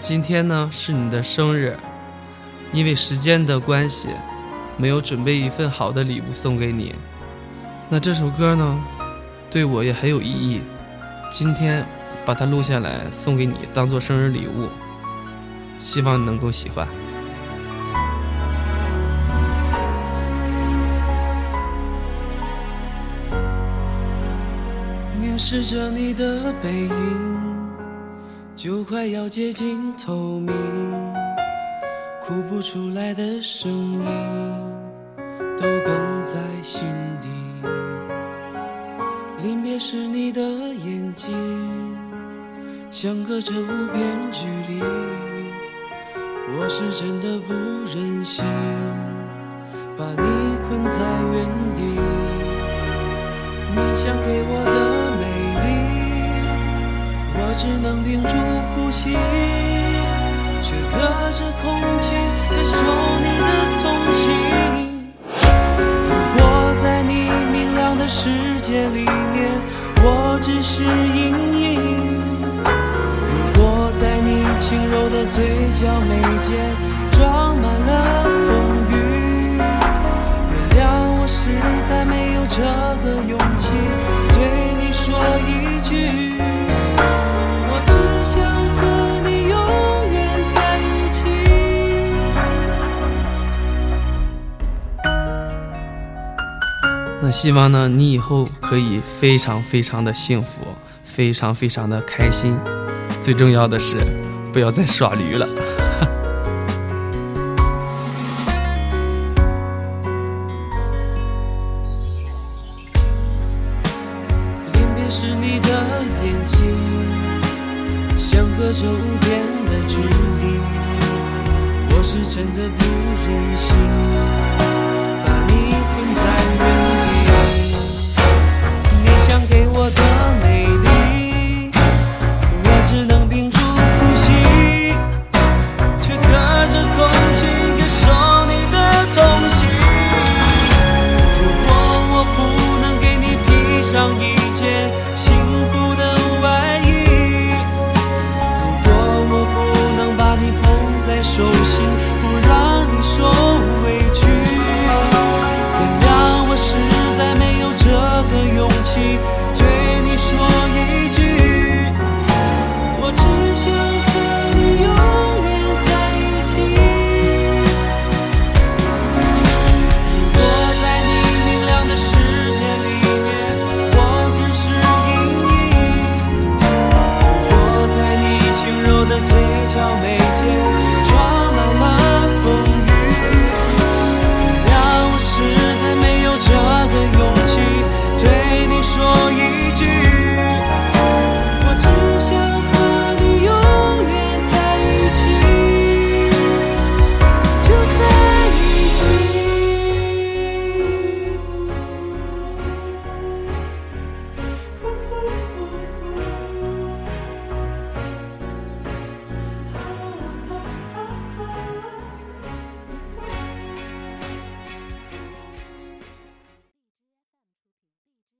今天呢是你的生日，因为时间的关系，没有准备一份好的礼物送给你。那这首歌呢，对我也很有意义。今天把它录下来送给你，当做生日礼物，希望你能够喜欢。凝视着你的背影。就快要接近透明，哭不出来的声音都哽在心底。临别时你的眼睛，相隔着无边距离。我是真的不忍心把你困在原地，你想给我的。我只能屏住呼吸，却隔着空气感受你的同情。如果在你明亮的世界里面，我只是阴影；如果在你轻柔的嘴角眉间装满了风雨，原谅我实在没有这个勇气对你说一句。希望呢，你以后可以非常非常的幸福，非常非常的开心。最重要的是，不要再耍驴了。临别时你的眼睛，相隔着无边的距离，我是真的不忍心上一件幸福的外衣。如果我不能把你捧在手心。